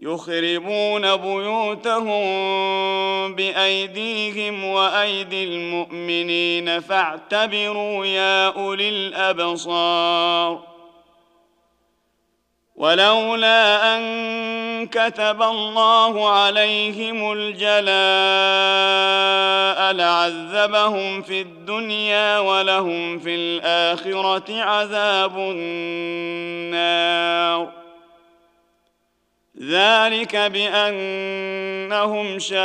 يخربون بيوتهم بأيديهم وأيدي المؤمنين فاعتبروا يا أولي الأبصار. ولولا أن كتب الله عليهم الجلاء لعذبهم في الدنيا ولهم في الآخرة عذاب النار. ذلك بأنهم شاقوا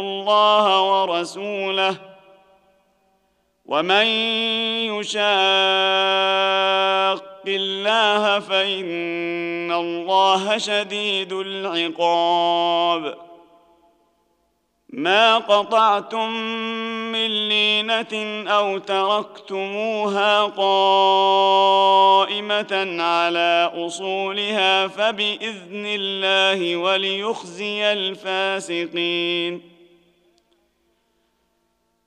الله ورسوله ومن يشاق الله فإن الله شديد العقاب. ما قطعتم من لينة أو تركتموها قائمه على أصولها فبإذن الله وليخزي الفاسقين.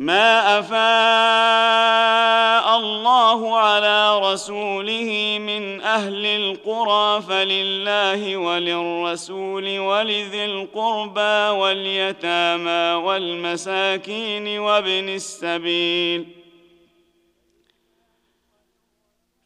ما افاء الله على رسوله من أهل القرى فلله وللرسول ولذي القربى واليتامى والمساكين وابن السبيل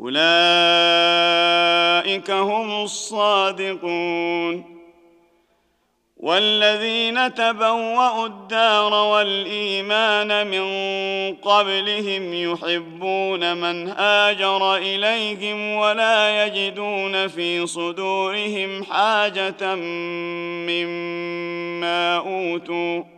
أولئك هم الصادقون. والذين تبوأوا الدار والإيمان من قبلهم يحبون من هاجر إليهم ولا يجدون في صدورهم حاجة مما أوتوا.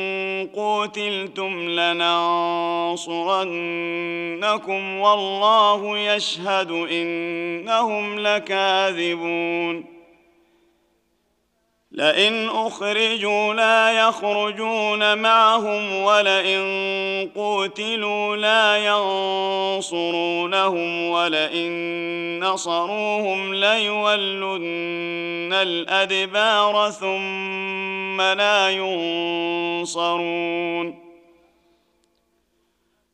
قوتلتم لننصرنكم والله يشهد انهم لكاذبون لئن اخرجوا لا يخرجون معهم ولئن قوتلوا لا ينصرونهم ولئن نصروهم ليولن الادبار ثم لا ينصرون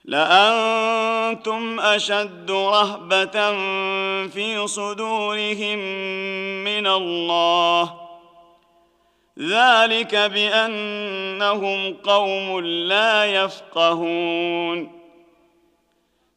لأنتم أشد رهبة في صدورهم من الله. ذلك بأنهم قوم لا يفقهون.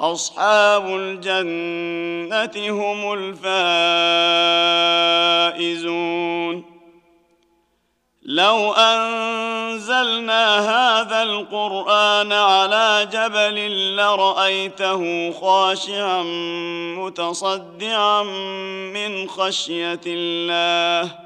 أصحاب الجنة هم الفائزون. لو أنزلنا هذا القرآن على جبل لرأيته خاشعا متصدعا من خشية الله.